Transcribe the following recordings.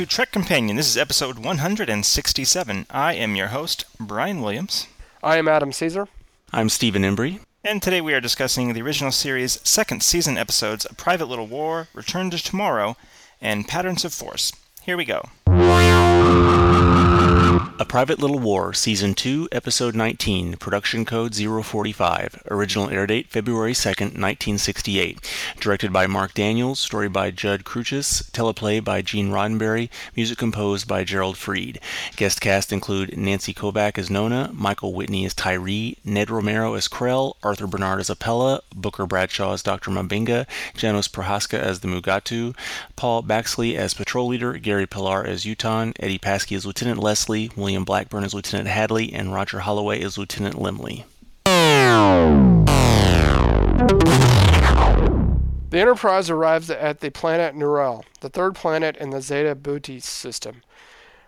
Hello and welcome to Trek Companion. This is episode 167. I am your host, Brian Williams. I am Adam Caesar. I'm Stephen Embry. And today we are discussing the original series' second season episodes Private Little War, Return to Tomorrow, and Patterns of Force. Here we go. A Private Little War, Season 2, Episode 19, Production Code 045. Original air date February 2nd, 1968. Directed by Mark Daniels, story by Jud Crucis, teleplay by Gene Roddenberry, music composed by Gerald Fried. Guest cast include Nancy Kovack as Nona, Michael Whitney as Tyree, Ned Romero as Krell, Arthur Bernard as Apella, Booker Bradshaw as Dr. M'Benga, Janos Prohaska as the Mugatu, Paul Baxley as Patrol Leader, Gary Pillar as Yutan, Eddie Paskey as Lieutenant Leslie, William Blackburn as Lieutenant Hadley, and Roger Holloway as Lieutenant Lemli. The Enterprise arrives at the planet Neural, the third planet in the Zeta Bootis system.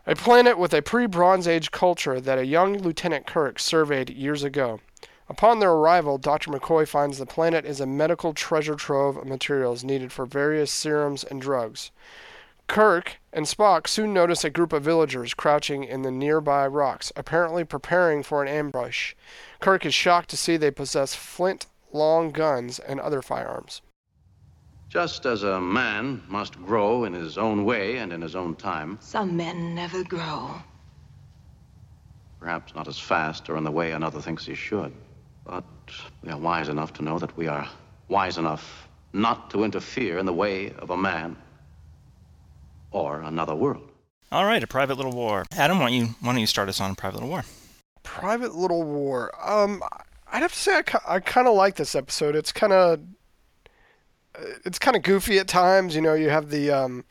A planet with a pre Bronze Age culture that a young Lieutenant Kirk surveyed years ago. Upon their arrival, Dr. McCoy finds the planet is a medical treasure trove of materials needed for various serums and drugs. Kirk and Spock soon notice a group of villagers crouching in the nearby rocks, apparently preparing for an ambush. Kirk is shocked to see they possess flint, long guns, and other firearms. Just as a man must grow in his own way and in his own time, Some men never grow. perhaps not as fast or in the way another thinks he should, but we are wise enough to know that we are wise enough not to interfere in the way of a man or another world. All right, A Private Little War. Adam, why don't you, why don't you start us on a Private Little War? Private Little War. Um, I'd have to say I, I kind of like this episode. It's kind of it's kind of goofy at times. You know, you have the um,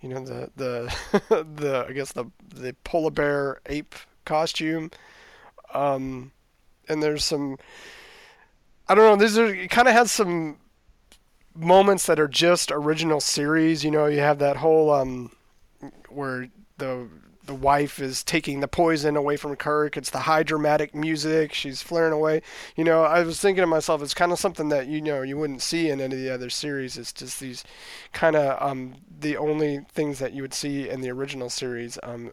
you know the the the I guess the the polar bear ape costume. Um, and there's some I don't know. These are it kind of has some moments that are just original series. You know, you have that whole um where the the wife is taking the poison away from Kirk. It's the high dramatic music. She's flaring away. You know, I was thinking to myself, it's kind of something that you know you wouldn't see in any of the other series. It's just these kind of um, the only things that you would see in the original series. Um,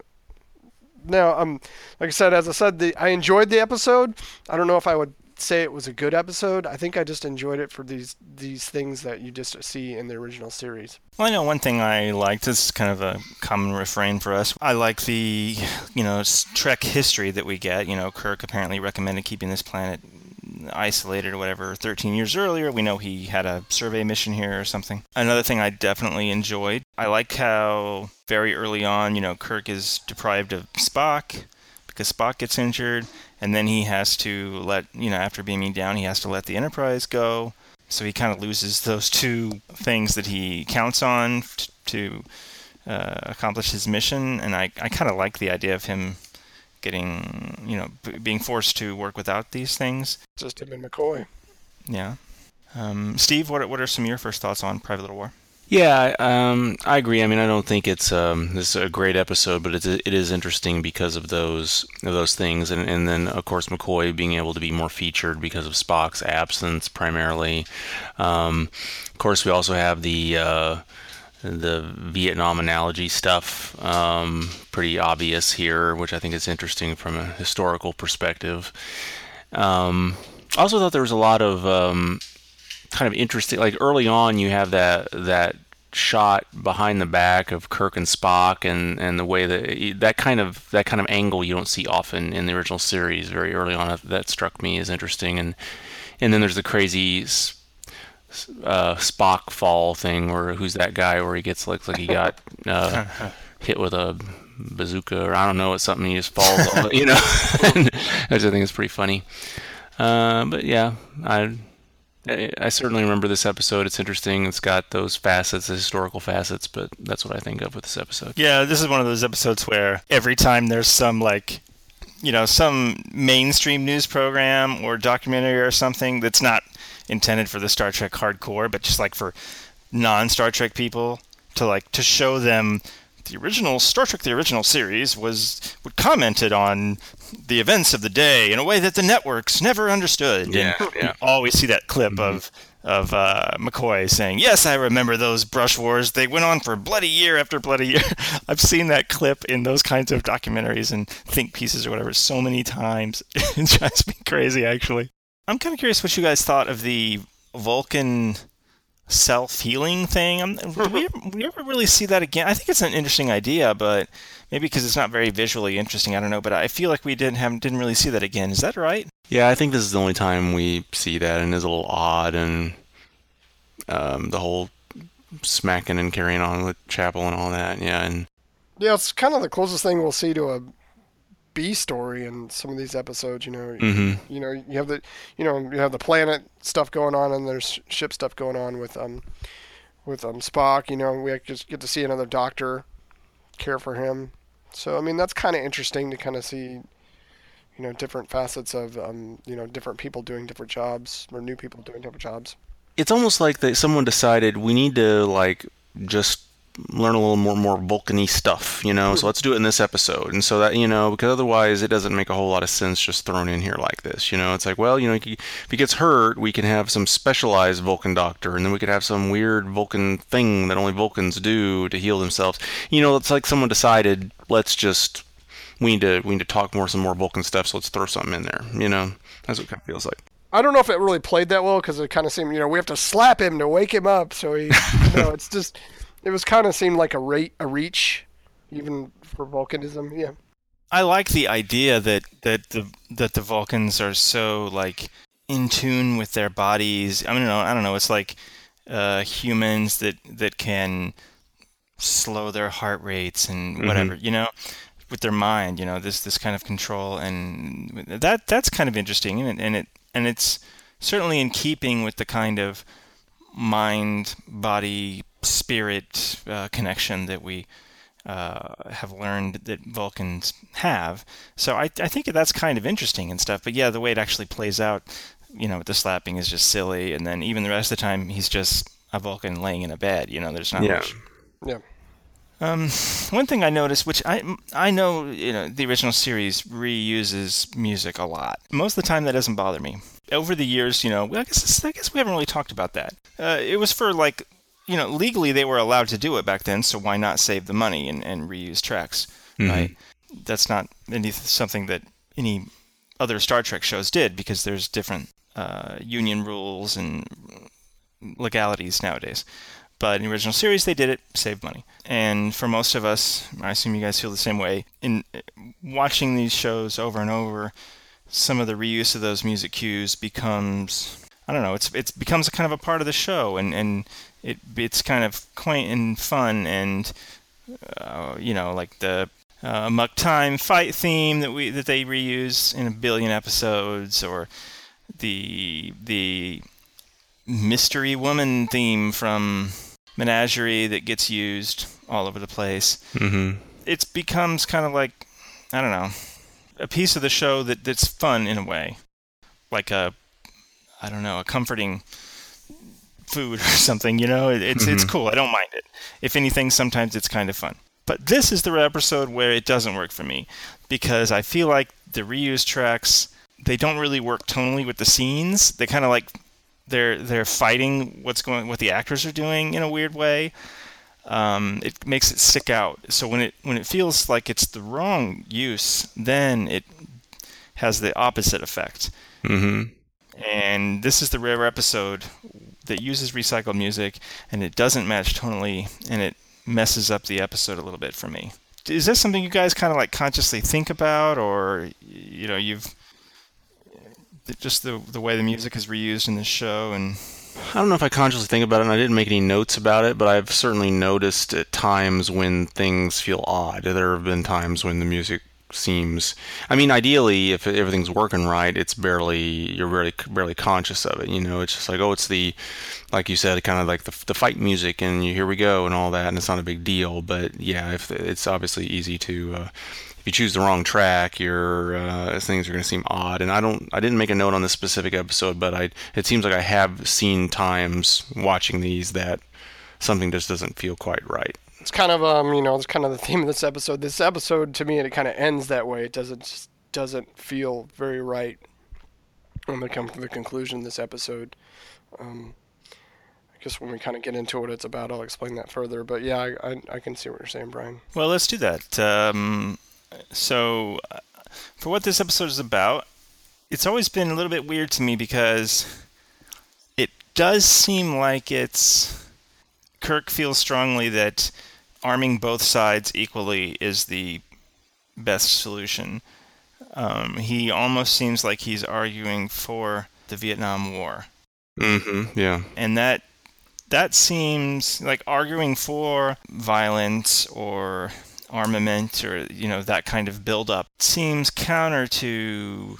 now, um, like I said, as I said, the I enjoyed the episode. I don't know if I would say it was a good episode. I think I just enjoyed it for these these things that you just see in the original series. Well, I know one thing I liked. This is kind of a common refrain for us. I like the, you know, Trek history that we get. You know, Kirk apparently recommended keeping this planet isolated or whatever 13 years earlier. We know he had a survey mission here or something. Another thing I definitely enjoyed. I like how very early on, you know, Kirk is deprived of Spock because Spock gets injured, and then he has to let, you know, after beaming down, he has to let the Enterprise go. So he kind of loses those two things that he counts on t- to uh, accomplish his mission, and I, I kind of like the idea of him getting, you know, b- being forced to work without these things. Just him and McCoy. Yeah. Um, Steve, what what are some of your first thoughts on Private Little War? Yeah, um, I agree. I mean, I don't think it's um, this is a great episode, but it's, it is interesting because of those of those things, and, and then of course McCoy being able to be more featured because of Spock's absence primarily. Um, of course, we also have the uh, the Vietnam analogy stuff um, pretty obvious here, which I think is interesting from a historical perspective. Um, I also thought there was a lot of um, kind of interesting. Like early on, you have that that shot behind the back of Kirk and Spock, and, and the way that that kind of that kind of angle you don't see often in the original series. Very early on, that struck me as interesting, and and then there's the crazy. Uh, Spock fall thing, where who's that guy where he gets looks like he got uh, hit with a bazooka or I don't know, it's something he just falls, you know, which I think is pretty funny. Uh, but yeah, I I certainly remember this episode. It's interesting. It's got those facets, the historical facets, but that's what I think of with this episode. Yeah, this is one of those episodes where every time there's some like you know, some mainstream news program or documentary or something that's not intended for the Star Trek hardcore, but just like for non Star Trek people to like to show them the original Star Trek, the original series, was would commented on the events of the day in a way that the networks never understood. Yeah, and yeah. always see that clip of of uh, McCoy saying, "Yes, I remember those brush wars. They went on for bloody year after bloody year." I've seen that clip in those kinds of documentaries and think pieces or whatever so many times. it drives me crazy, actually. I'm kind of curious what you guys thought of the Vulcan self-healing thing. Um, do we, we ever really see that again? I think it's an interesting idea, but maybe because it's not very visually interesting, I don't know. But I feel like we didn't have didn't really see that again. Is that right? Yeah, I think this is the only time we see that, and it's a little odd, and um, the whole smacking and carrying on with Chapel and all that. Yeah, and Yeah, it's kind of the closest thing we'll see to a B story in some of these episodes. You know, Mhm. you know, you have the, you know, you have the planet stuff going on, and there's ship stuff going on with um, with um Spock. You know, we just get to see another Doctor care for him. So I mean, that's kind of interesting to kind of see, you know, different facets of um, you know, different people doing different jobs or new people doing different jobs. it's almost like that someone decided we need to like just learn a little more more Vulcan-y stuff, you know. So hmm. let's do it in this episode, and so that you know, because otherwise it doesn't make a whole lot of sense just thrown in here like this, you know. It's like, well, you know, if he gets hurt, we can have some specialized Vulcan doctor, and then we could have some weird Vulcan thing that only Vulcans do to heal themselves. You know, it's like someone decided, let's just we need to we need to talk more some more Vulcan stuff, so let's throw something in there, you know. That's what it kind of feels like. I don't know if it really played that well because it kind of seemed, you know, we have to slap him to wake him up. So he, you know, it's just, it was kind of seemed like a rate, a reach, even for Vulcanism. Yeah. I like the idea that that the that the Vulcans are so like in tune with their bodies. I mean, no, I don't know. It's like uh, humans that that can slow their heart rates and whatever, you know, with their mind. You know, this this kind of control and that that's kind of interesting, and it, and it and it's certainly in keeping with the kind of mind body spirit uh, connection that we uh, have learned that Vulcans have. So I, I think that's kind of interesting and stuff. But yeah, the way it actually plays out, you know, with the slapping is just silly. And then even the rest of the time, he's just a Vulcan laying in a bed. You know, there's not Yeah. much. Yeah. Um, one thing I noticed, which I I know, you know, the original series reuses music a lot. Most of the time, that doesn't bother me. Over the years, you know, I guess I guess we haven't really talked about that. Uh, it was for like, you know, legally they were allowed to do it back then, so why not save the money and, and reuse tracks, right? That's not any something that any other Star Trek shows did because there's different uh, union rules and legalities nowadays. But in the original series, they did it, saved money. And for most of us, I assume you guys feel the same way. In uh, watching these shows over and over, some of the reuse of those music cues becomes I don't know, it's it's becomes a kind of a part of the show, and and it it's kind of quaint and fun, and uh, you know, like the uh, Amok Time fight theme that we that they reuse in a billion episodes, or the the mystery woman theme from Menagerie that gets used all over the place. Mm-hmm. It becomes kind of like I don't know, a piece of the show that that's fun in a way, like a I don't know, a comforting food or something. You know, it, it's it's Mhm. cool. I don't mind it. If anything, sometimes it's kind of fun. But this is the rare episode where it doesn't work for me because I feel like the reused tracks they don't really work tonally with the scenes. They kind of like they're they're fighting what's going what the actors are doing in a weird way. Um, it makes it stick out. So when it when it feels like it's the wrong use, then it has the opposite effect. Mm-hmm. And this is the rare episode that uses recycled music and it doesn't match tonally and it messes up the episode a little bit for me. Is this something you guys kind of like consciously think about or you know you've just the the way the music is reused in this show and I don't know if I consciously think about it, and I didn't make any notes about it, but I've certainly noticed at times when things feel odd. There have been times when the music seems. I mean, ideally, if everything's working right, it's barely you're barely barely conscious of it. You know, it's just like oh, it's the like you said, kind of like the the fight music, and you, here we go, and all that, and it's not a big deal. But yeah, if it's obviously easy to. Uh, if you choose the wrong track, your uh, things are going to seem odd. And I don't, I didn't make a note on this specific episode, but I, it seems like I have seen times watching these that something just doesn't feel quite right. It's kind of um you know it's kind of the theme of this episode. This episode to me it kind of ends that way. It doesn't just doesn't feel very right when we come to the conclusion of this episode. Um, I guess when we kind of get into what it's about, I'll explain that further. But yeah, I, I, I can see what you're saying, Brian. Well, let's do that. Um, so, uh, for what this episode is about, it's always been a little bit weird to me because it does seem like it's Kirk feels strongly that arming both sides equally is the best solution. Um, he almost seems like he's arguing for the Vietnam War, Mm-hmm. Yeah. and that that seems like arguing for violence or armament or you know that kind of buildup seems counter to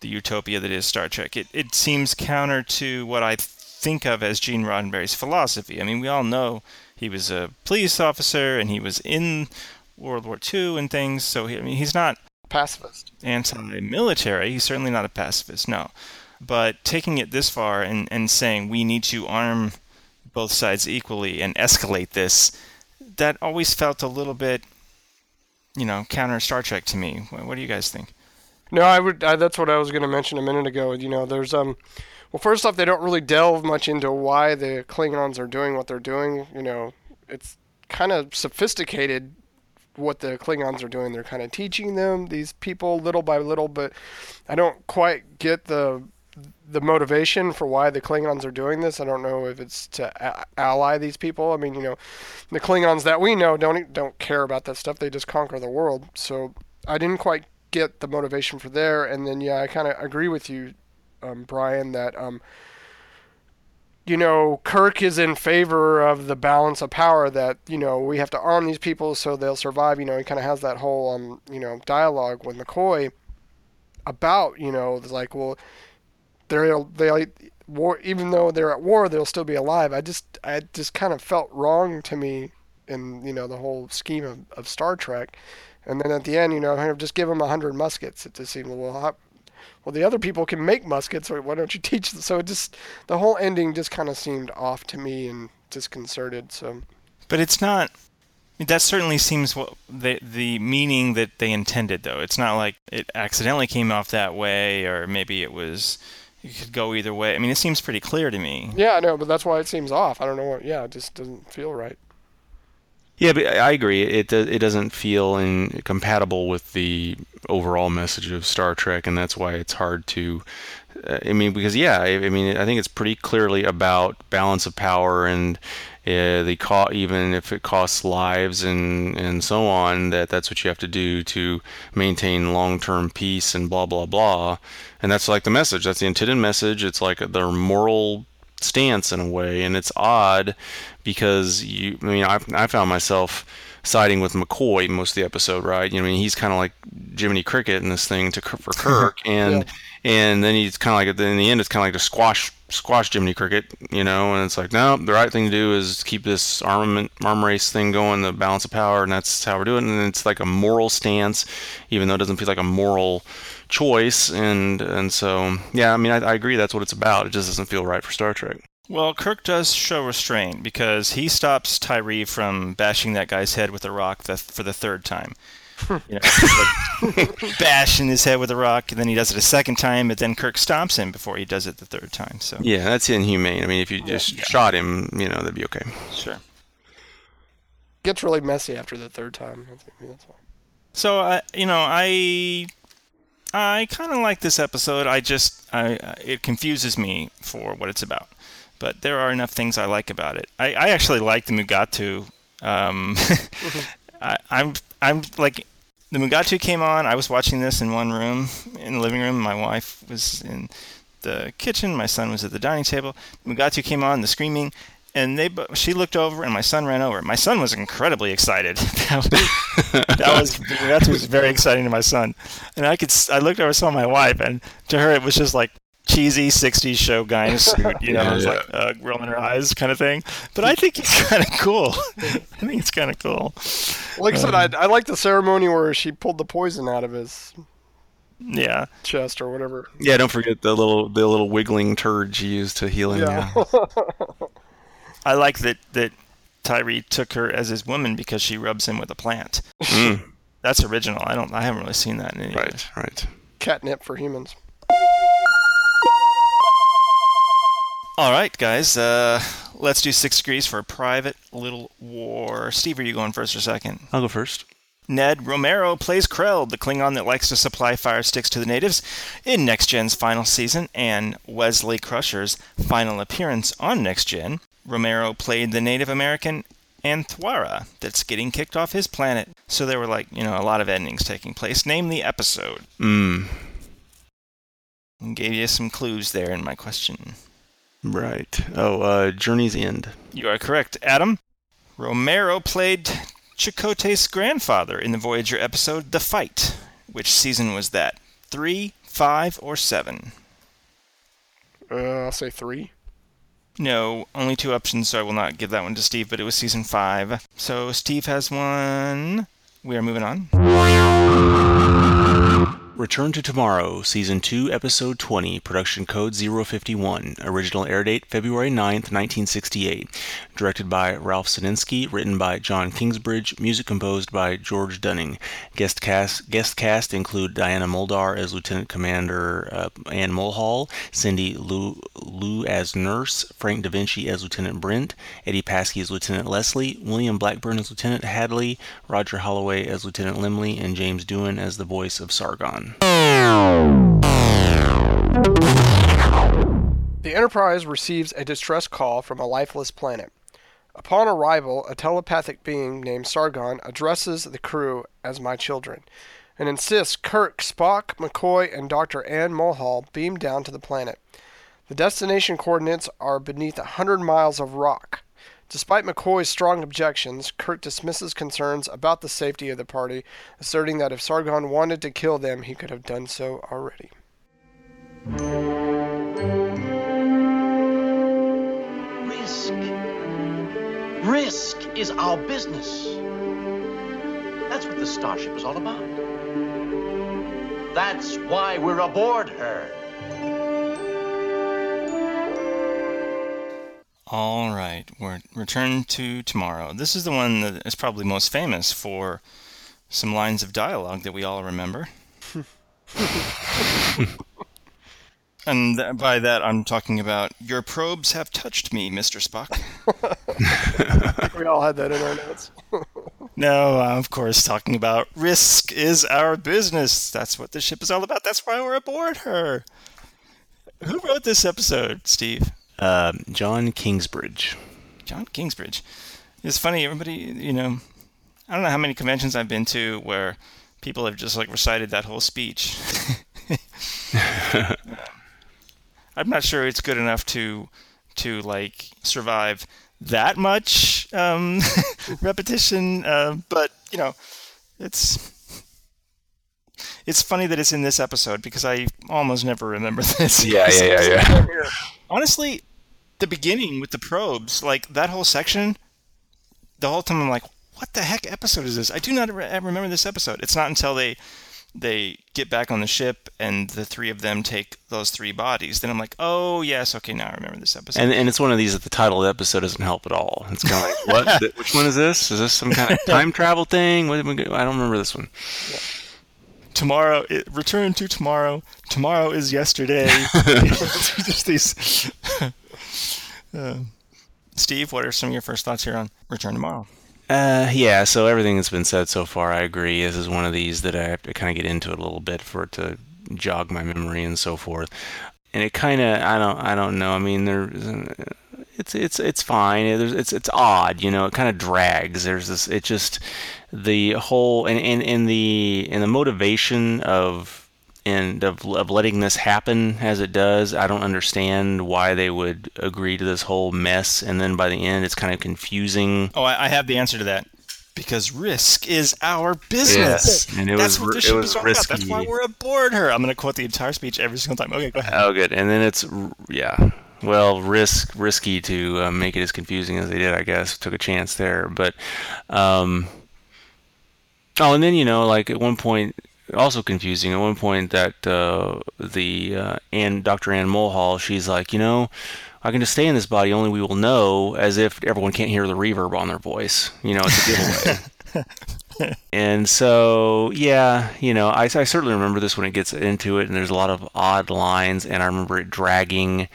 the utopia that is Star Trek. It it seems counter to what I think of as Gene Roddenberry's philosophy. I mean, we all know he was a police officer and he was in World War II and things. So he, I mean, he's not Pacifist. anti-military. He's certainly not a pacifist, no. But taking it this far and, and saying we need to arm both sides equally and escalate this, that always felt a little bit, you know, counter Star Trek to me. What, what do you guys think? No, I would. I, that's what I was going to mention a minute ago. You know, there's um, well, first off, they don't really delve much into why the Klingons are doing what they're doing. You know, it's kind of sophisticated what the Klingons are doing. They're kind of teaching them these people little by little, but I don't quite get the the motivation for why the Klingons are doing this. I don't know if it's to a- ally these people. I mean, you know, the Klingons that we know don't don't care about that stuff. They just conquer the world. So I didn't quite get the motivation for there. And then yeah, I kind of agree with you, um, Brian, that um, you know, Kirk is in favor of the balance of power that, you know, we have to arm these people so they'll survive. You know, he kind of has that whole, um, you know, dialogue with McCoy about, you know, like, well, they're, they, war, even though they're at war, they'll still be alive. I just, I just kind of felt wrong to me in, you know, the whole scheme of, of Star Trek. And then at the end, you know, just give them a hundred muskets. It just seemed, well, how, well, the other people can make muskets, or why don't you teach them? So it just, the whole ending just kind of seemed off to me and disconcerted. So, But it's not. That certainly seems what the the meaning that they intended, though. It's not like it accidentally came off that way, or maybe it was. It could go either way. I mean, it seems pretty clear to me. yeah, I know, but that's why it seems off. I don't know what, yeah, it just doesn't feel right. Yeah, but I agree. It it doesn't feel in, compatible with the overall message of Star Trek, and that's why it's hard to. Uh, I mean, because yeah, I, I mean, I think it's pretty clearly about balance of power and uh, the co- even if it costs lives and and so on, that that's what you have to do to maintain long-term peace and blah blah blah. And that's like the message. That's the intended message. It's like their moral stance in a way, and it's odd because you. I mean, I, I found myself siding with McCoy most of the episode, right? You know, I mean, he's kind of like Jiminy Cricket in this thing to for Kirk, and and then he's kind of like in the end, it's kind of like to squash squash Jiminy Cricket, you know, and it's like no, the right thing to do is keep this armament arm race thing going, the balance of power, and that's how we're doing. it. And it's like a moral stance, even though it doesn't feel like a moral choice, and and so yeah, I mean, I, I agree that's what it's about. It just doesn't feel right for Star Trek. Well, Kirk does show restraint because he stops Tyree from bashing that guy's head with a rock the, for the third time. Hmm. You know, like bashing his head with a rock, and then he does it a second time, but then Kirk stops him before he does it the third time. So Yeah, that's inhumane. I mean, if you just shot him, you know, that'd be okay. sure. gets really messy after the third time. I think that's all. So I, you know, I, I kind of like this episode. I just, I, it confuses me for what it's about. But there are enough things I like about it. I, I actually like the Mugatu. Um, I, I'm, I'm like, the Mugatu came on. I was watching this in one room, in the living room. My wife was in the kitchen. My son was at the dining table. The Mugatu came on, the screaming, and they. She looked over, and my son ran over. My son was incredibly excited. that was, that was Mugatu was very exciting to my son, and I could. s- I looked over, saw my wife, and to her it was just like cheesy '60s show guy in a suit, you know, Yeah, it was yeah. like uh, rolling her eyes kind of thing. But I think it's kind of cool. I think it's kind of cool. Like I said, I, I like the ceremony where she pulled the poison out of his Yeah. chest or whatever. Yeah, don't forget the little the little wiggling turd she used to heal him. Yeah. Yeah. I like that that Tyree took her as his woman because she rubs him with a plant. Mm, That's original. I don't. I haven't really seen that in any. other- right, right. Catnip for humans. All right, guys. Uh, let's do six degrees for a private little war. Steve, are you going first or second? I'll go first. Ned Romero plays Krell, the Klingon that likes to supply fire sticks to the natives, in Next Gen's final season and Wesley Crusher's final appearance on Next Gen. Romero played the Native American Anthwara that's getting kicked off his planet. So there were like, you know, a lot of endings taking place. Name the episode. Mm, And gave you some clues there in my question. right. Oh, uh, Journey's End. You are correct, Adam. Romero played Chakotay's grandfather in the Voyager episode The Fight. Which season was that? Three, five, or seven? Uh, I'll say three. No, only two options, so I will not give that one to Steve, but it was season five. So Steve has one. We are moving on. Return to Tomorrow, Season 2, Episode 20, Production Code 051. Original air date February 9th, 1968. Directed by Ralph Senensky, written by John Kingsbridge, music composed by George Dunning. Guest cast guest cast include Diana Muldaur as Lieutenant Commander uh, Anne Mulhall, Cindy Lou, Lou as Nurse, Frank Da Vinci as Lieutenant Brent, Eddie Paskey as Lieutenant Leslie, William Blackburn as Lieutenant Hadley, Roger Holloway as Lieutenant Lemli, and James Doohan as the voice of Sargon. The Enterprise receives a distress call from a lifeless planet. Upon arrival, a telepathic being named Sargon addresses the crew as my children and insists Kirk, Spock, McCoy, and Dr. Ann Mulhall beam down to the planet. The destination coordinates are beneath a hundred miles of rock. Despite McCoy's strong objections, Kirk dismisses concerns about the safety of the party, asserting that if Sargon wanted to kill them, he could have done so already. Risk. Risk is our business. That's what the starship is all about. That's why we're aboard her. All right, we're return to tomorrow. This is the one that is probably most famous for some lines of dialogue that we all remember. and th- by that, I'm talking about "Your probes have touched me, Mr. Spock." We all had that in our notes. no, uh, of course, talking about risk is our business. That's what the ship is all about. That's why we're aboard her. Who wrote this episode, Steve? Uh, John Kingsbridge. John Kingsbridge. It's funny, everybody, you know, I don't know how many conventions I've been to where people have just like recited that whole speech. I'm not sure it's good enough to to like survive that much um, repetition, uh, but you know, it's it's funny that it's in this episode because I almost never remember this. Yeah, yeah, yeah, yeah. Honestly, the beginning with the probes, like that whole section, the whole time I'm like, what the heck episode is this? I do not re- remember this episode. It's not until they they get back on the ship and the three of them take those three bodies. Then I'm like, oh yes, okay, now I remember this episode. And and it's one of these that the title of the episode doesn't help at all. It's kind of like, what? Which one is this? Is this some kind of time travel thing? What did we go- I don't remember this one. Tomorrow, it, return to tomorrow. Tomorrow is yesterday. Just these. Uh, Steve, what are some of your first thoughts here on Return Tomorrow? Uh, yeah. So everything that's been said so far, I agree. This is one of these that I have to kind of get into it a little bit for it to jog my memory and so forth. And it kind of, I don't, I don't know. I mean, there, it's, it's, it's fine. There's, it's, it's odd. You know, it kind of drags. There's this. It just the whole and in in the in the motivation of and of, of letting this happen as it does i don't understand why they would agree to this whole mess and then by the end it's kind of confusing Oh, I, I have the answer to that. Because risk is our business. Yes, and it That's was what ri- the it ship was is all about. That's why we're aboard her. I'm going to quote the entire speech every single time. Okay, go ahead. oh good and then it's yeah well risk risky to uh, make it as confusing as they did i guess took a chance there but um oh and then you know like at one point also confusing at one point that uh, the uh, Ann, Dr. Ann Mulhall, she's like, you know, I can just stay in this body. Only we will know as if everyone can't hear the reverb on their voice. You know, it's a giveaway. and so, yeah, you know, I, I certainly remember this when it gets into it, and there's a lot of odd lines, and I remember it dragging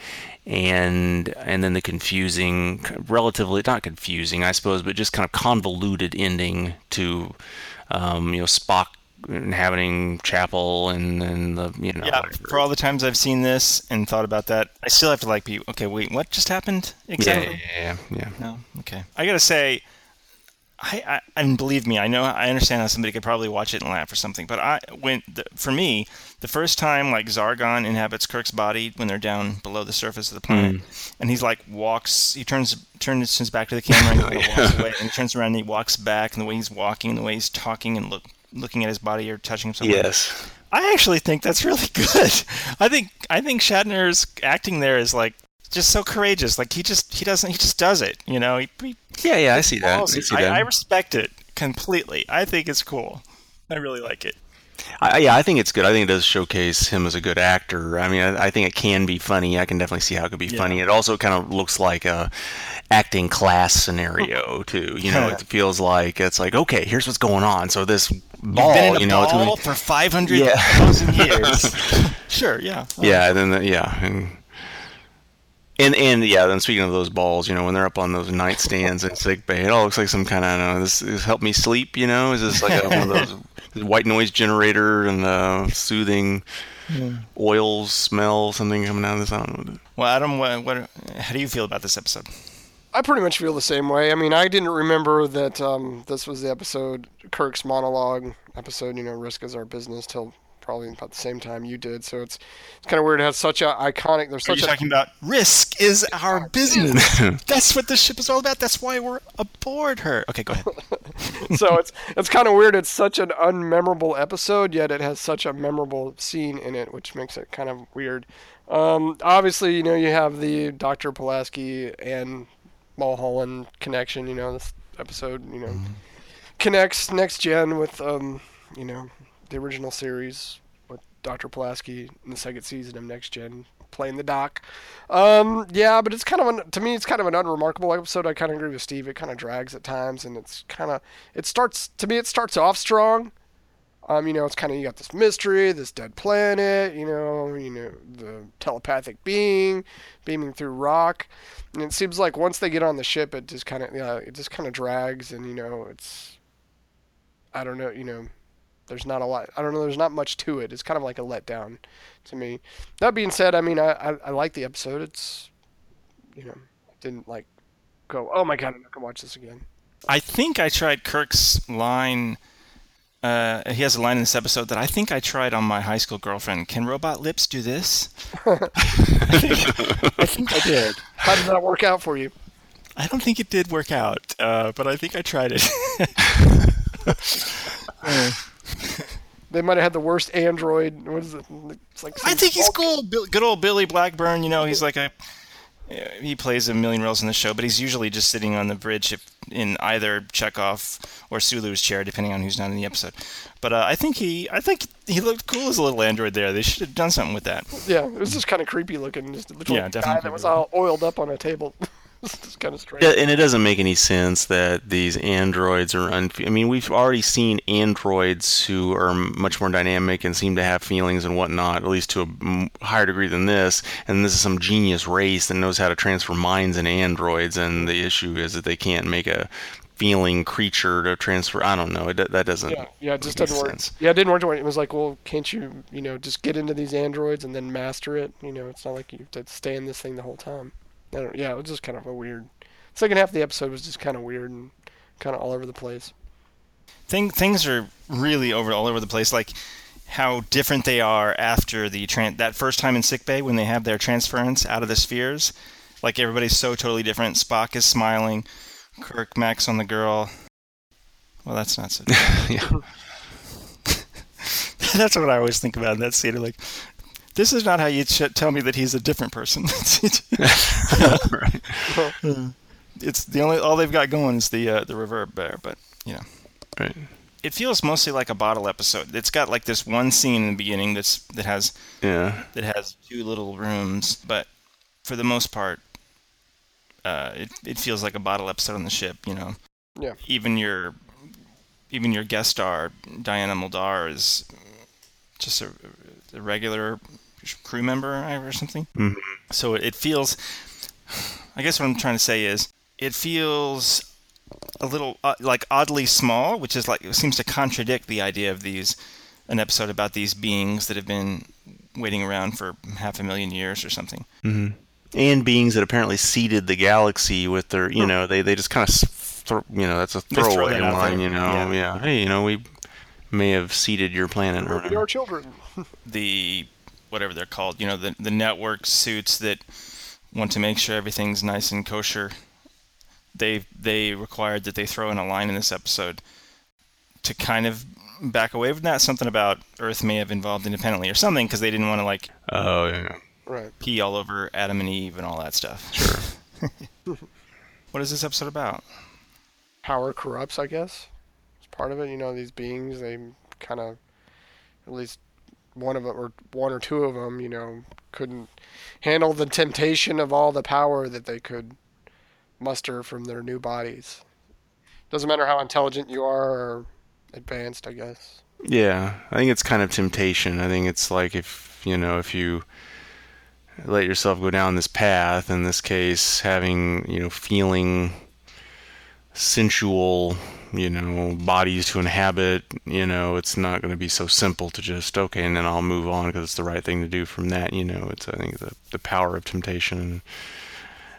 and and then the confusing relatively not confusing i suppose but just kind of convoluted ending to um, you know spock inhabiting chapel and then the you know yeah whatever. for all the times i've seen this and thought about that i still have to like be okay wait what just happened exactly yeah yeah yeah, yeah. no okay i gotta say I, I and believe me, I know I understand how somebody could probably watch it and laugh or something. But I when the, for me, the first time like Sargon inhabits Kirk's body when they're down below the surface of the planet, mm. and he's like walks, he turns turns his back to the camera and he yeah. walks away, and he turns around and he walks back, and the way he's walking, and the way he's talking and look looking at his body or touching himself. Yes. I actually think that's really good. I think I think Shatner's acting there is like just so courageous. Like he just he doesn't he just does it. You know. He, he, yeah, yeah, I see that. I, see I, I, respect it completely. I think it's cool. I really like it. I, yeah, I think it's good. I think it does showcase him as a good actor. I mean, I, I think it can be funny. I can definitely see how it could be yeah. funny. It also kind of looks like a acting class scenario too. You know, it feels like it's like okay, here's what's going on. So this ball, you know, ball for five hundred thousand yeah. years. sure, yeah. Yeah, then the, yeah, and and and yeah, then speaking of those balls, you know, when they're up on those nightstands in sick bay, it all looks like some kind of, I don't know, this, this help me sleep, you know? Is this like a, one of those white noise generator and the soothing yeah. oil smell, something coming out of this? I don't know. Well, Adam, what, what, how do you feel about this episode? I pretty much feel the same way. I mean, I didn't remember that um, this was the episode, Kirk's monologue episode, you know, risk is our business till probably about the same time you did. So it's it's kind of weird. It has such a iconic. There's Are such you a, talking about risk is our business. That's what the ship is all about. That's why we're aboard her. Okay, go ahead. so it's it's kind of weird. It's such an unmemorable episode, yet it has such a memorable scene in it, which makes it kind of weird. Um, obviously, you know, you have the Dr. Pulaski and Mulholland connection. You know, this episode, you know, mm-hmm. connects next gen with um, you know, the original series with Dr. Pulaski in the second season of Next Gen playing the doc. Um, yeah, but it's kind of to me it's kind of an unremarkable episode. I kind of agree with Steve. It kind of drags at times, and it's kind of it starts to me it starts off strong. Um, you know, it's kind of you got this mystery, this dead planet, you know, you know the telepathic being beaming through rock, and it seems like once they get on the ship, it just kind of yeah, it just kind of drags, and you know, it's I don't know, you know, there's not a lot. I don't know. There's not much to it. It's kind of like a letdown to me. That being said, I mean, I, I, I like the episode. It's, you know, didn't like go, oh my god, I'm not gonna watch this again. I think I tried Kirk's line. Uh, he has a line in this episode that I think I tried on my high school girlfriend. Can robot lips do this? I, think, I think I did. How did that work out for you? I don't think it did work out, uh, but I think I tried it. uh, they might have had the worst Android. What is it? It's like I think he's cool. Good old Billy Blackburn. You know, he's like a he plays a million roles in the show, but he's usually just sitting on the bridge in either Chekov or Sulu's chair, depending on who's not in the episode. But uh, I think he, I think he looked cool as a little android there. They should have done something with that. Yeah, it was just kind of creepy looking. Just the yeah, definitely. Guy that was all oiled up on a table. it's kind of strange. Yeah, and it doesn't make any sense that these androids are. Un- I mean, we've already seen androids who are much more dynamic and seem to have feelings and whatnot, at least to a higher degree than this. And this is some genius race that knows how to transfer minds in androids. And the issue is that they can't make a feeling creature to transfer. I don't know. It, that doesn't. Yeah, yeah, it just doesn't work. Sense. Yeah, it didn't work. It was like, well, can't you, you know, just get into these androids and then master it? You know, it's not like you have to stay in this thing the whole time yeah, it was just kind of a weird. Second half of the episode was just kind of weird and kind of all over the place. Thing, things are really over all over the place. Like how different they are after the tran- that first time in sickbay when they have their transference out of the spheres. Like everybody's so totally different. Spock is smiling. Kirk Max on the girl. Well, that's not so. Yeah. that's what I always think about in that scene. Like, this is not how you ch- tell me that he's a different person. right. It's the only all they've got going is the uh, the reverb there, but you know. Right. It feels mostly like a bottle episode. It's got like this one scene in the beginning that's that has yeah that has two little rooms, but for the most part, uh, it it feels like a bottle episode on the ship. You know. Yeah. Even your even your guest star Diana Muldaur is just a, a regular crew member or something. Mhm. So it feels. I guess what I'm trying to say is it feels a little uh, like oddly small, which is like it seems to contradict the idea of these an episode about these beings that have been waiting around for half a million years or something. hmm And beings that apparently seeded the galaxy with their, you know, they, they just kind of, throw, you know, that's a They throw throwaway line, you know, Yeah. yeah. Hey, you know, we may have seeded your planet or We are children. The whatever they're called, you know, the the network suits that want to make sure everything's nice and kosher. They they required that they throw in a line in this episode to kind of back away from that. Something about Earth may have involved independently or something because they didn't want to like Oh, yeah. Right. pee all over Adam and Eve and all that stuff. Sure. What is this episode about? Power corrupts, I guess. Part of it. You know, these beings, they kind of, at least one of them, or one or two of them, you know, couldn't handle the temptation of all the power that they could muster from their new bodies. Doesn't matter how intelligent you are or advanced, I guess. Yeah, I think it's kind of temptation. I think it's like if you know if you let yourself go down this path. In this case, having you know feeling sensual, you know bodies to inhabit. You know, it's not going to be so simple to just okay, and then I'll move on because it's the right thing to do from that. You know, it's I think the the power of temptation.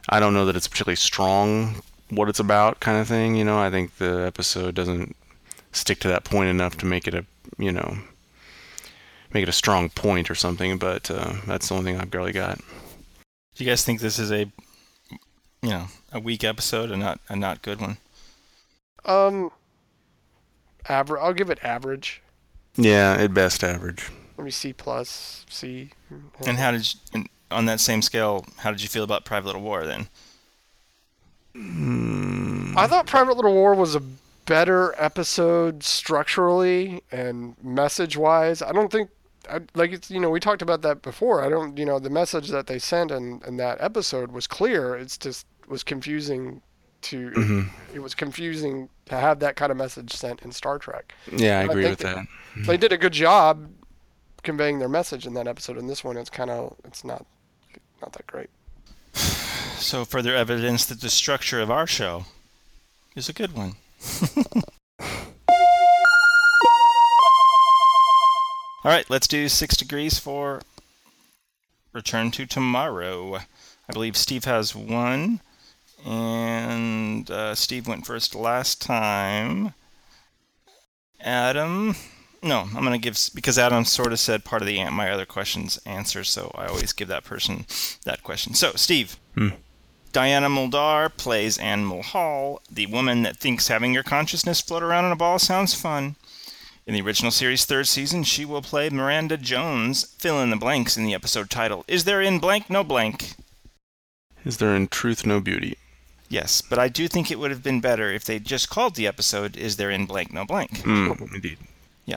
I don't know that it's particularly strong what it's about kind of thing. You know, I think the episode doesn't stick to that point enough to make it a you know make it a strong point or something but uh, that's the only thing i've barely got Do you guys think this is a you know a weak episode and not a not good one? Um, average. I'll give it average. yeah at best average Maybe C plus, C. And how did you, and on that same scale? How did you feel about Private Little War then? I thought Private Little War was a better episode structurally and message wise. I don't think, I, like it's you know we talked about that before. I don't you know the message that they sent in, in that episode was clear. It's just was confusing to Mhm. it was confusing to have that kind of message sent in Star Trek. yeah i I agree think with that They did a good job conveying their message in that episode. In this one, it's kind of it's not not that great. So further evidence that the structure of our show is a good one. All right, let's do six degrees for Return to Tomorrow. I believe Steve has one, and uh, Steve went first last time. Adam, no, I'm gonna give because Adam sort of said part of the my other questions answer, so I always give that person that question. So, Steve. Hmm. Diana Muldaur plays Anne Mulhall, the woman that thinks having your consciousness float around in a ball sounds fun. In the original series' third season, she will play Miranda Jones. Fill in the blanks in the episode title. Is there in blank no blank? is there in truth no beauty Yes, but I do think it would have been better if they just called the episode Is there in blank no blank? mm, indeed Yeah,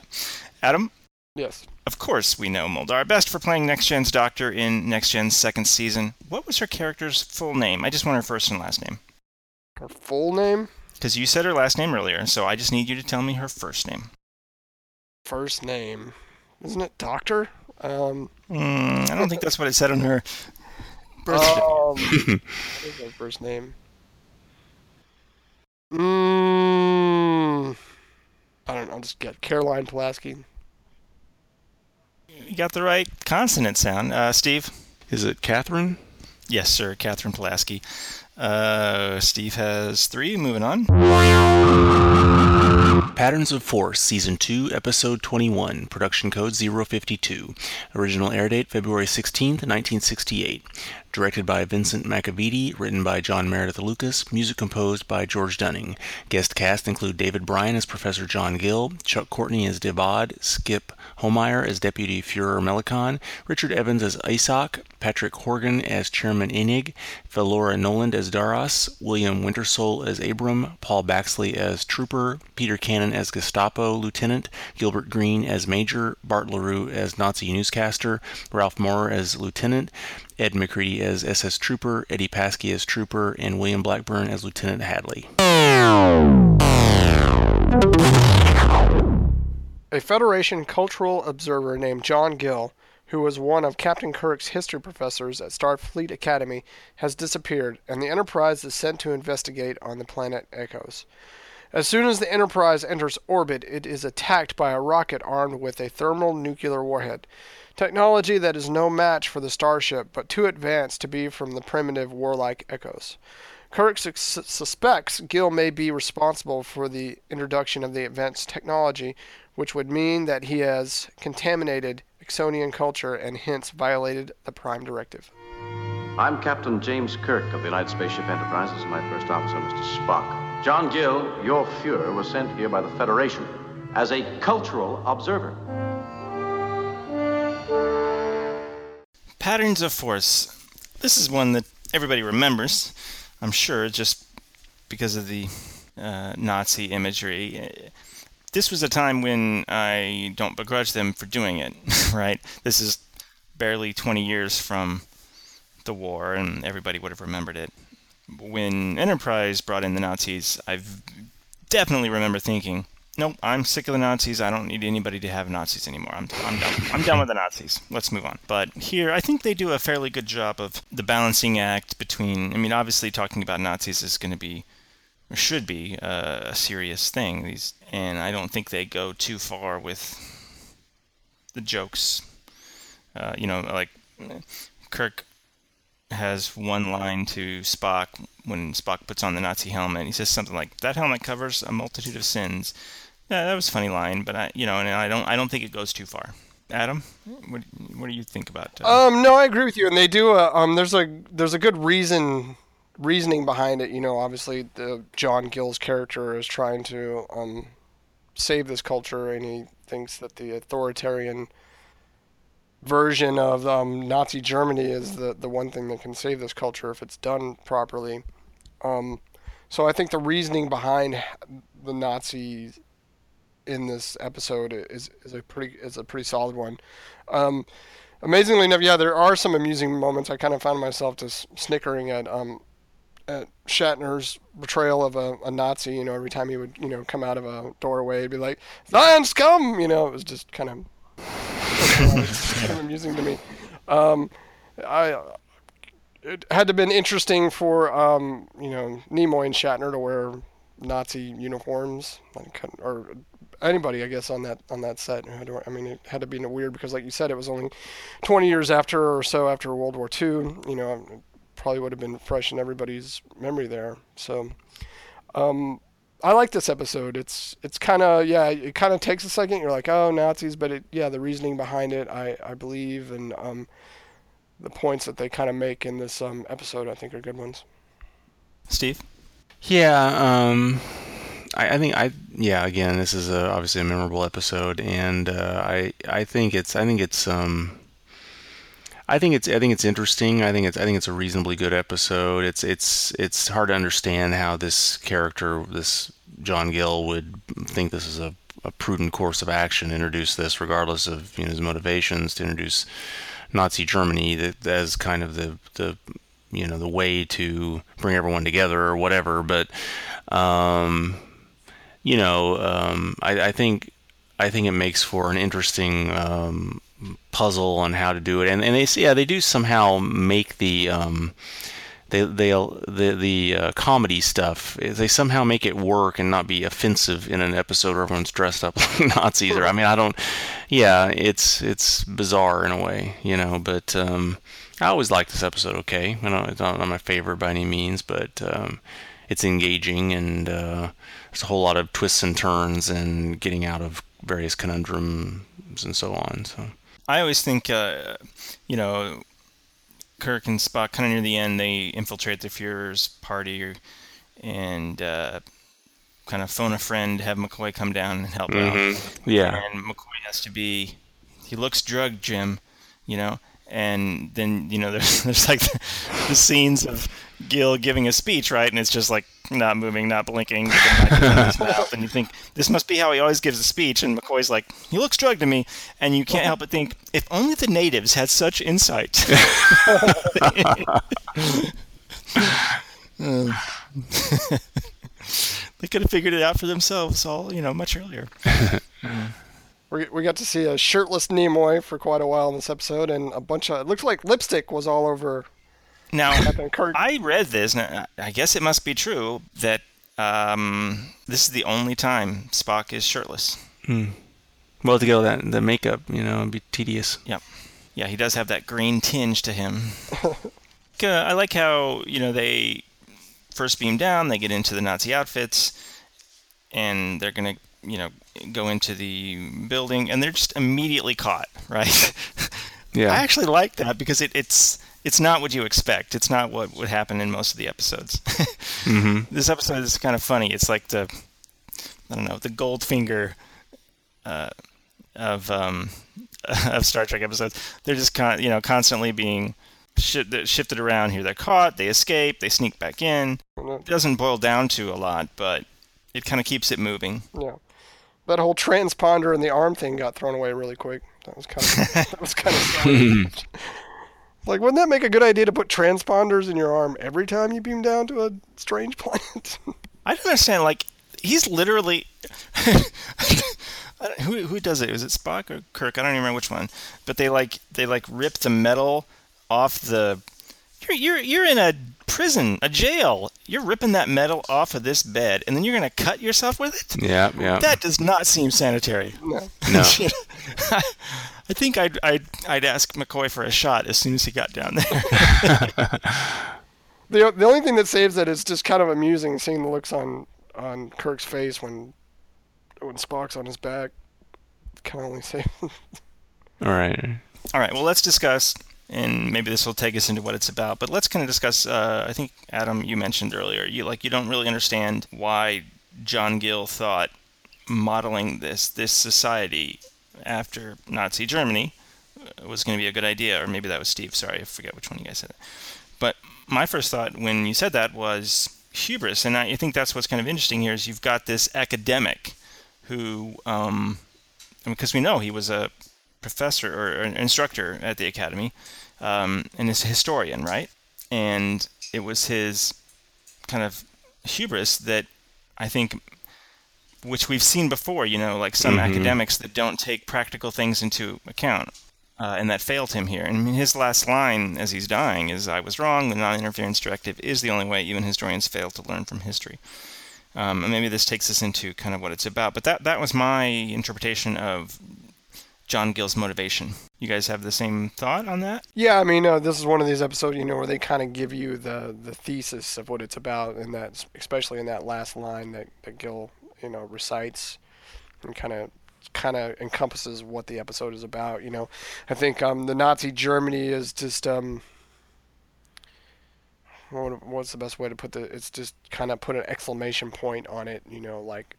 Adam, Yes. of course we know Muldaur best for playing Next Gen's Doctor in Next Gen's second season. What was her character's full name? I just want her first and last name. Her full name, Because you said her last name earlier, so I just need you to tell me her first name. first name, isn't it Doctor? Um, Mm, I don't think that's what it said on her birth certificate. um, what is her first name? Mm, I don't know. I'll just get Caroline Pulaski. You got the right consonant sound. Uh, Steve? is it catherine Yes, sir. Catherine Pulaski. Uh, Steve has three. Moving on. Patterns of Force, Season 2, Episode 21, Production Code 052. Original air date February 16th, 1968. Directed by Vincent McEveety, written by John Meredith Lucas, music composed by George Dunning. Guest cast include David Brian as Professor John Gill, Chuck Courtney as Devod, Skip Homeyer as Deputy Fuhrer Melakon, Richard Evans as Isaac, Patrick Horgan as Chairman Eneg, Valora Noland as Daras, William Wintersole as Abram, Paul Baxley as Trooper, Peter Cannon as Gestapo Lieutenant, Gilbert Green as Major, Bart LaRue as Nazi newscaster, Ralph Moore as Lieutenant, Ed McCready as SS Trooper, Eddie Paskey as Trooper, and William Blackburn as Lieutenant Hadley. A Federation cultural observer named John Gill, who was one of Captain Kirk's history professors at Starfleet Academy, has disappeared, and the Enterprise is sent to investigate on the planet Ekos. As soon as the Enterprise enters orbit, it is attacked by a rocket armed with a thermal nuclear warhead. Technology that is no match for the starship, but too advanced to be from the primitive warlike Ekos. Kirk su- suspects Gill may be responsible for the introduction of the advanced technology, which would mean that he has contaminated Ekosian culture and hence violated the Prime Directive. I'm Captain James Kirk of the United Spaceship Enterprise. This is my first officer, Mr. Spock. John Gill, your Fuhrer, was sent here by the Federation as a cultural observer. Patterns of Force. This is one that everybody remembers, I'm sure, just because of the uh, Nazi imagery. This was a time when I don't begrudge them for doing it, right? This is barely 20 years from the war, and everybody would have remembered it. When Enterprise brought in the Nazis, I definitely remember thinking, nope, I'm sick of the Nazis. I don't need anybody to have Nazis anymore. I'm, I'm done. I'm done with the Nazis. Let's move on. But here, I think they do a fairly good job of the balancing act between. I mean, obviously, talking about Nazis is going to be, or should be, uh, a serious thing. These, and I don't think they go too far with the jokes. Uh, you know, like Kirk has one line to Spock when Spock puts on the Nazi helmet. He says something like, "That helmet covers a multitude of sins." Yeah, that was a funny line, but I, you know, and I don't, I don't think it goes too far. Adam, what, what do you think about? Uh... Um, no, I agree with you, and they do. A, um, there's a, there's a good reason, reasoning behind it. You know, obviously, the John Gill's character is trying to um, save this culture, and he thinks that the authoritarian version of um, Nazi Germany is the the one thing that can save this culture if it's done properly. Um, so I think the reasoning behind the Nazis in this episode is is a pretty is a pretty solid one. Um, amazingly enough, yeah, there are some amusing moments. I kind of found myself just snickering at um, at Shatner's portrayal of a, a Nazi. You know, every time he would you know come out of a doorway, he'd be like "Zeon scum," you know, it was just kind of kind of amusing to me. Um, I it had to have been interesting for um, you know Nimoy and Shatner to wear Nazi uniforms, or anybody I guess on that on that set. I mean, it had to be weird because, like you said, it was only 20 years after or so after World War II. You know, probably would have been fresh in everybody's memory there. So. Um, I like this episode. It's it's kind of yeah. It kind of takes a second. You're like, oh, Nazis, but it yeah, the reasoning behind it, I I believe, and um, the points that they kind of make in this um episode, I think, are good ones. Steve. Yeah. Um. I, I think I yeah. Again, this is a, obviously a memorable episode, and uh, I I think it's I think it's um. I think it's I think it's interesting. I think it's I think it's a reasonably good episode. It's it's it's hard to understand how this character, this John Gill, would think this is a, a prudent course of action. Introduce this, regardless of you know, his motivations, to introduce Nazi Germany that as kind of the the you know the way to bring everyone together or whatever. But um, you know, um, I, I think I think it makes for an interesting um, puzzle on how to do it, and and they yeah they do somehow make the um, they they the the uh, comedy stuff they somehow make it work and not be offensive in an episode where everyone's dressed up like Nazis or I mean I don't yeah it's it's bizarre in a way you know but um, I always like this episode okay I know it's not my favorite by any means but um, it's engaging and uh, there's a whole lot of twists and turns and getting out of various conundrums and so on so. I always think, uh, you know, Kirk and Spock, kind of near the end, they infiltrate the Fuhrer's party and uh, kind of phone a friend, have McCoy come down and help mm-hmm. out. Yeah. And McCoy has to be, he looks drugged, Jim, you know, and then you know there's there's like the, the scenes of Gill giving a speech, right? And it's just like not moving, not blinking, with the in his mouth, and you think this must be how he always gives a speech. And McCoy's like, he looks drug to me, and you can't help but think, if only the natives had such insight. Um, they could have figured it out for themselves all you know much earlier. We, we got to see a shirtless Nimoy for quite a while in this episode, and a bunch of it looks like lipstick was all over. Now, Kirk. I read this, and I guess it must be true that um, this is the only time Spock is shirtless. Well, to go that the makeup, you know, it'd be tedious. Yep. Yeah, he does have that green tinge to him. Uh, I like how you know they first beam down, they get into the Nazi outfits, and they're gonna you know go into the building, and they're just immediately caught, right? Yeah. I actually like that because it, it's it's not what you expect. It's not what would happen in most of the episodes. mm-hmm. This episode is kind of funny. It's like the I don't know the Goldfinger uh, of um, of Star Trek episodes. They're just con- you know constantly being shi- shifted around here. They're caught. They escape. They sneak back in. It doesn't boil down to a lot, but it kind of keeps it moving. Yeah. That whole transponder and the arm thing got thrown away really quick. That was kind of that was kind of hmm. like, wouldn't that make a good idea to put transponders in your arm every time you beam down to a strange planet? I don't understand. Like he's literally who who does it? Was it Spock or Kirk? I don't even remember which one. But they like they like rip the metal off the. You're you're you're in a prison, a jail. You're ripping that metal off of this bed, and then you're gonna cut yourself with it. Yeah, yeah. That does not seem sanitary. no. no. I think I'd, I'd I'd ask McCoy for a shot as soon as he got down there. The the only thing that saves it is just kind of amusing seeing the looks on on Kirk's face when when Spock's on his back. Can only save. All right. All right, well, let's discuss, and maybe this will take us into what it's about. But let's kind of discuss. Uh, I think Adam, you mentioned earlier, you like you don't really understand why John Gill thought modeling this this society after Nazi Germany uh, was going to be a good idea, or maybe that was Steve. Sorry, I forget which one you guys said. But my first thought when you said that was hubris, and I think that's what's kind of interesting here is you've got this academic who, um, because we know he was a professor or an instructor at the academy, um, and is a historian, right? And it was his kind of hubris that I think, which we've seen before, you know, like some Mhm. academics that don't take practical things into account. Uh, and that failed him here. And his last line as he's dying is, I was wrong, the non interference directive is the only way even historians fail to learn from history. Um, and maybe this takes us into kind of what it's about. But that, that was my interpretation of John Gill's motivation. You guys have the same thought on that? Yeah, I mean, uh, this is one of these episodes, you know, where they kind of give you the the thesis of what it's about, and that especially in that last line that that Gill, you know, recites, and kind of kind of encompasses what the episode is about. You know, I think um, the Nazi Germany is just um, what, what's the best way to put the? It's just kind of put an exclamation point on it. You know, like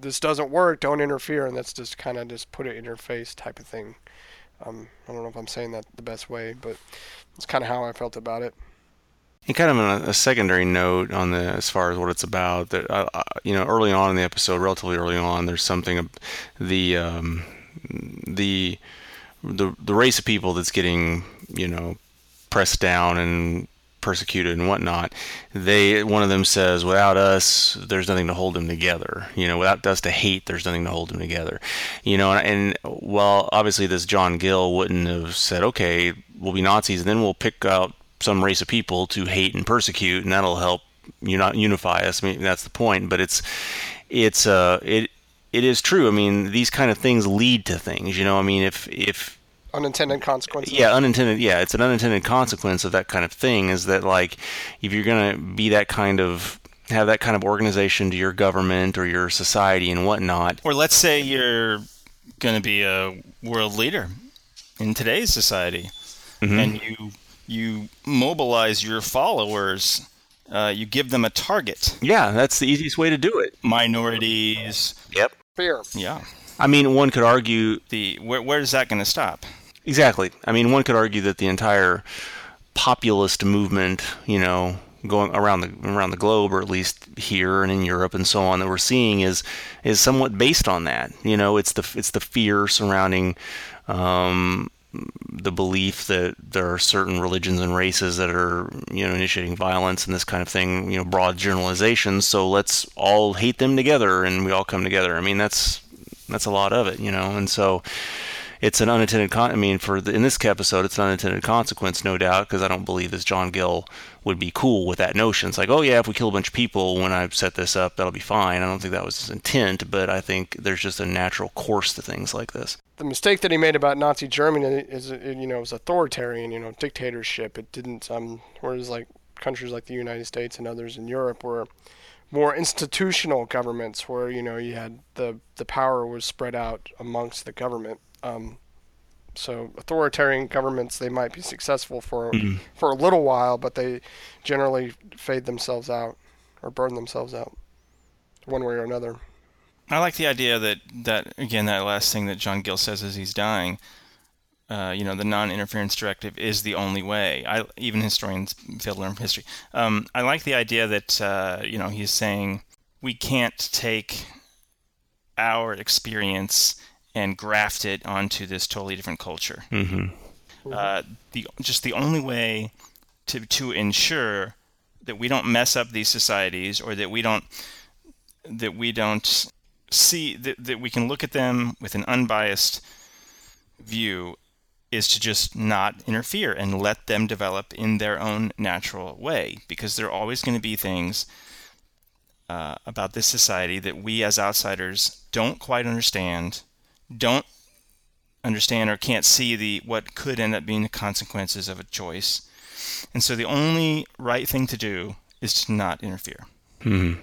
this doesn't work, don't interfere, and that's just kind of just put it in your face type of thing. Um, I don't know if I'm saying that the best way, but it's kind of how I felt about it. And kind of on a, a secondary note on the as far as what it's about, that uh, uh, you know, early on in the episode, relatively early on, there's something the um, the the the race of people that's getting you know pressed down and persecuted and whatnot. They one of them says, "Without us, there's nothing to hold them together." You know, without us to hate, there's nothing to hold them together. You know, and, and well, obviously, this John Gill wouldn't have said, "Okay, we'll be Nazis, and then we'll pick out some race of people to hate and persecute, and that'll help you not unify us." I mean, that's the point. But it's it's uh it it is true. I mean, these kind of things lead to things. You know, I mean, if if Unintended consequences. yeah, unintended. Yeah, it's an unintended consequence of that kind of thing. Is that like if you're gonna be that kind of have that kind of organization to your government or your society and whatnot. Or let's say you're going to be a world leader in today's society, Mhm. and you you mobilize your followers. Uh, you give them a target. Yeah, that's the easiest way to do it. Minorities. Yep. Fear. Yeah. I mean, one could argue The where where is that going to stop? Exactly. I mean, one could argue that the entire populist movement, you know, going around the around the globe, or at least here and in Europe and so on, that we're seeing is is somewhat based on that. You know, it's the it's the fear surrounding um, the belief that there are certain religions and races that are you know initiating violence and this kind of thing. You know, broad generalizations. So let's all hate them together, and we all come together. I mean, that's that's a lot of it, you know, and so it's an unintended con- I mean, for the, in this episode, it's an unintended consequence, no doubt, because I don't believe this John Gill would be cool with that notion. It's like, oh yeah, if we kill a bunch of people when I set this up, that'll be fine. I don't think that was his intent, but I think there's just a natural course to things like this. The mistake that he made about Nazi Germany is, you know, it was authoritarian, you know, dictatorship. It didn't, um, whereas like countries like the United States and others in Europe were more institutional governments where you know you had the the power was spread out amongst the government um, so authoritarian governments they might be successful for mm-hmm. for a little while, but they generally fade themselves out or burn themselves out, one way or another. I like the idea that that again that last thing that John Gill says as he's dying. Uh, you know, the non-interference directive is the only way. I even historians fail to learn from history. Um, I like the idea that uh, you know he's saying we can't take our experience and graft it onto this totally different culture. Mm-hmm. Uh, the just the only way to to ensure that we don't mess up these societies or that we don't that we don't see that, that we can look at them with an unbiased view is to just not interfere and let them develop in their own natural way because there are always going to be things uh, about this society that we as outsiders don't quite understand don't understand or can't see the what could end up being the consequences of a choice. And so the only right thing to do is to not interfere. hmm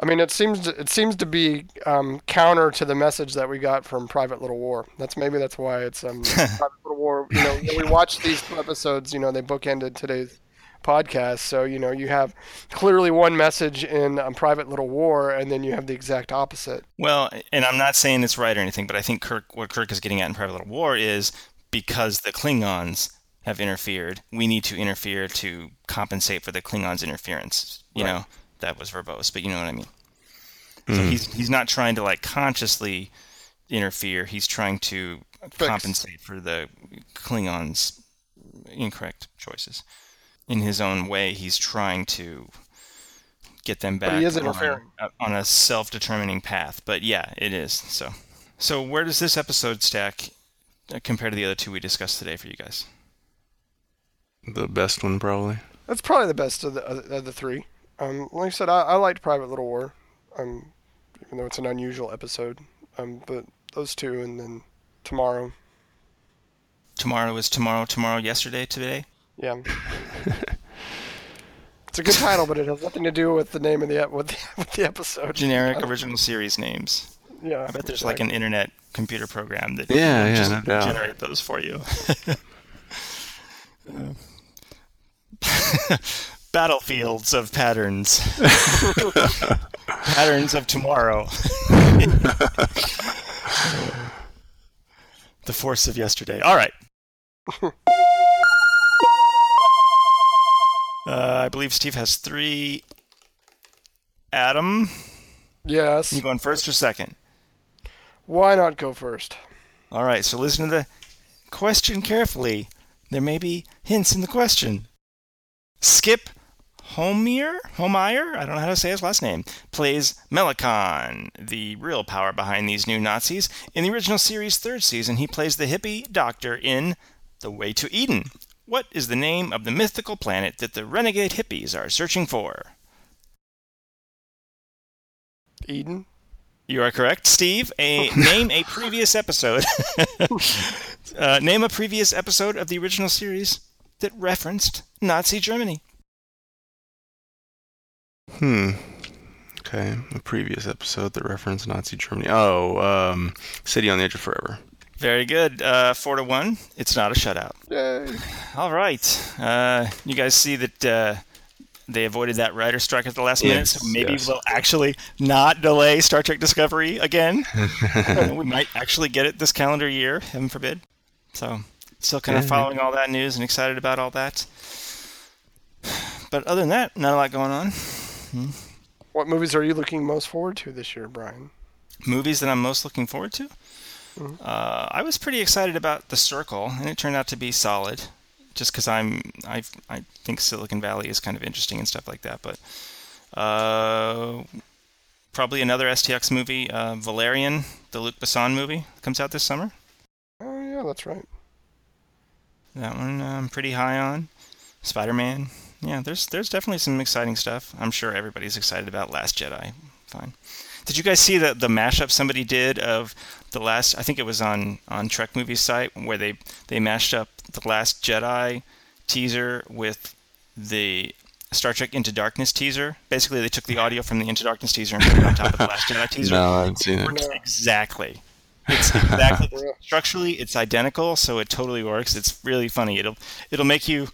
I mean, it seems to, it seems to be um, counter to the message that we got from Private Little War. That's maybe that's why it's um, Private Little War. You know, we watched these episodes. You know, they bookended today's podcast. So you know you have clearly one message in a Private Little War, and then you have the exact opposite. Well, and I'm not saying it's right or anything, but I think Kirk, what Kirk is getting at in Private Little War is because the Klingons have interfered, we need to interfere to compensate for the Klingons' interference. You right. know, that was verbose, but you know what I mean. Mm. So hmm. he's he's not trying to like consciously interfere. He's trying to Fix. compensate for the Klingons' incorrect choices in his own way, he's trying to get them back on, on, a self-determining path. But yeah, it is. So, so where does this episode stack uh, compared to the other two we discussed today for you guys? The best one, probably. That's probably the best of the of the three. Um, like I said, I, I liked Private Little War, um, even though it's an unusual episode. Um, but those two, and then tomorrow. Tomorrow is tomorrow. Tomorrow, yesterday, today. Yeah. it's a good title, but it has nothing to do with the name of the with the, with the episode. Generic original series names. Yeah. I bet there's exactly. like an internet computer program that yeah, yeah, just no generate those for you. Battlefields of patterns. patterns of tomorrow. the force of yesterday. All right. Uh, I believe Steve has three. Adam? Yes. You going first or second? Why not go first? All right, so listen to the question carefully. There may be hints in the question. Skip Homeier, Homeier, I don't know how to say his last name, plays Melakon, the real power behind these new Nazis. In the original series' third season, he plays the hippie doctor in The Way to Eden, what is the name of the mythical planet that the renegade hippies are searching for? Eden. You are correct, Steve. A name a previous episode. uh, name a previous episode of the original series that referenced Nazi Germany. Hmm. Okay, a previous episode that referenced Nazi Germany. Oh, um, City on the Edge of Forever. Very good. Uh, four to one. It's not a shutout. Yay. All right. Uh, you guys see that uh, they avoided that writer strike at the last yes, minute, so maybe yes. we'll actually not delay Star Trek Discovery again. we might actually get it this calendar year, heaven forbid. So still kind of Yeah. following all that news and excited about all that. But other than that, not a lot going on. What movies are you looking most forward to this year, Brian? Movies that I'm most looking forward to. Uh, I was pretty excited about The Circle, and it turned out to be solid. Just because I'm, I, I think Silicon Valley is kind of interesting and stuff like that. But uh, probably another STX movie, uh, Valerian, the Luc Besson movie, comes out this summer. Oh yeah, that's right. That one uh, I'm pretty high on. Spider-Man. Yeah, there's there's definitely some exciting stuff. I'm sure everybody's excited about Last Jedi. Fine. Did you guys see the the mashup somebody did of the last? I think it was on on Trek movie site where they they mashed up the Last Jedi teaser with the Star Trek Into Darkness teaser. Basically, they took the audio from the Into Darkness teaser and put it on top of the Last Jedi teaser. No, I haven't seen it. Exactly. It's exactly structurally it's identical, so it totally works. It's really funny. It'll it'll make you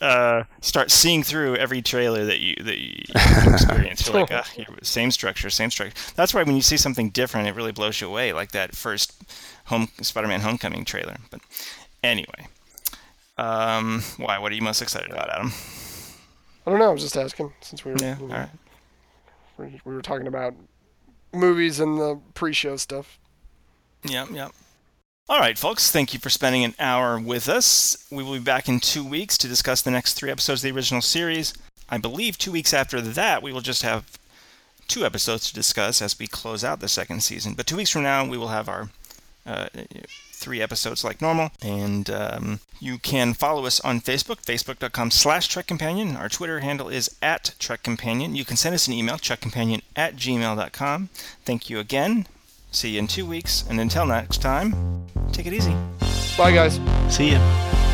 uh, start seeing through every trailer that you that you experience. You're like, ah, same structure, same structure. That's why when you see something different, it really blows you away, like that first home Spider-Man Homecoming trailer. But anyway, um, why? What are you most excited about, Adam? I don't know. I was just asking since we were Yeah, you know, right. we- we were talking about movies and the pre-show stuff. Yep, yep. All right, folks, thank you for spending an hour with us. We will be back in two weeks to discuss the next three episodes of the original series. I believe two weeks after that, we will just have two episodes to discuss as we close out the second season. But two weeks from now, we will have our uh, three episodes like normal. And um, you can follow us on Facebook, facebook.com slash Trek Companion. Our Twitter handle is at Trek Companion. You can send us an email, trekcompanion at gmail.com. Thank you again. See you in two weeks. And until next time, take it easy. Bye, guys. See ya.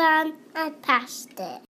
Stefan, I passed it.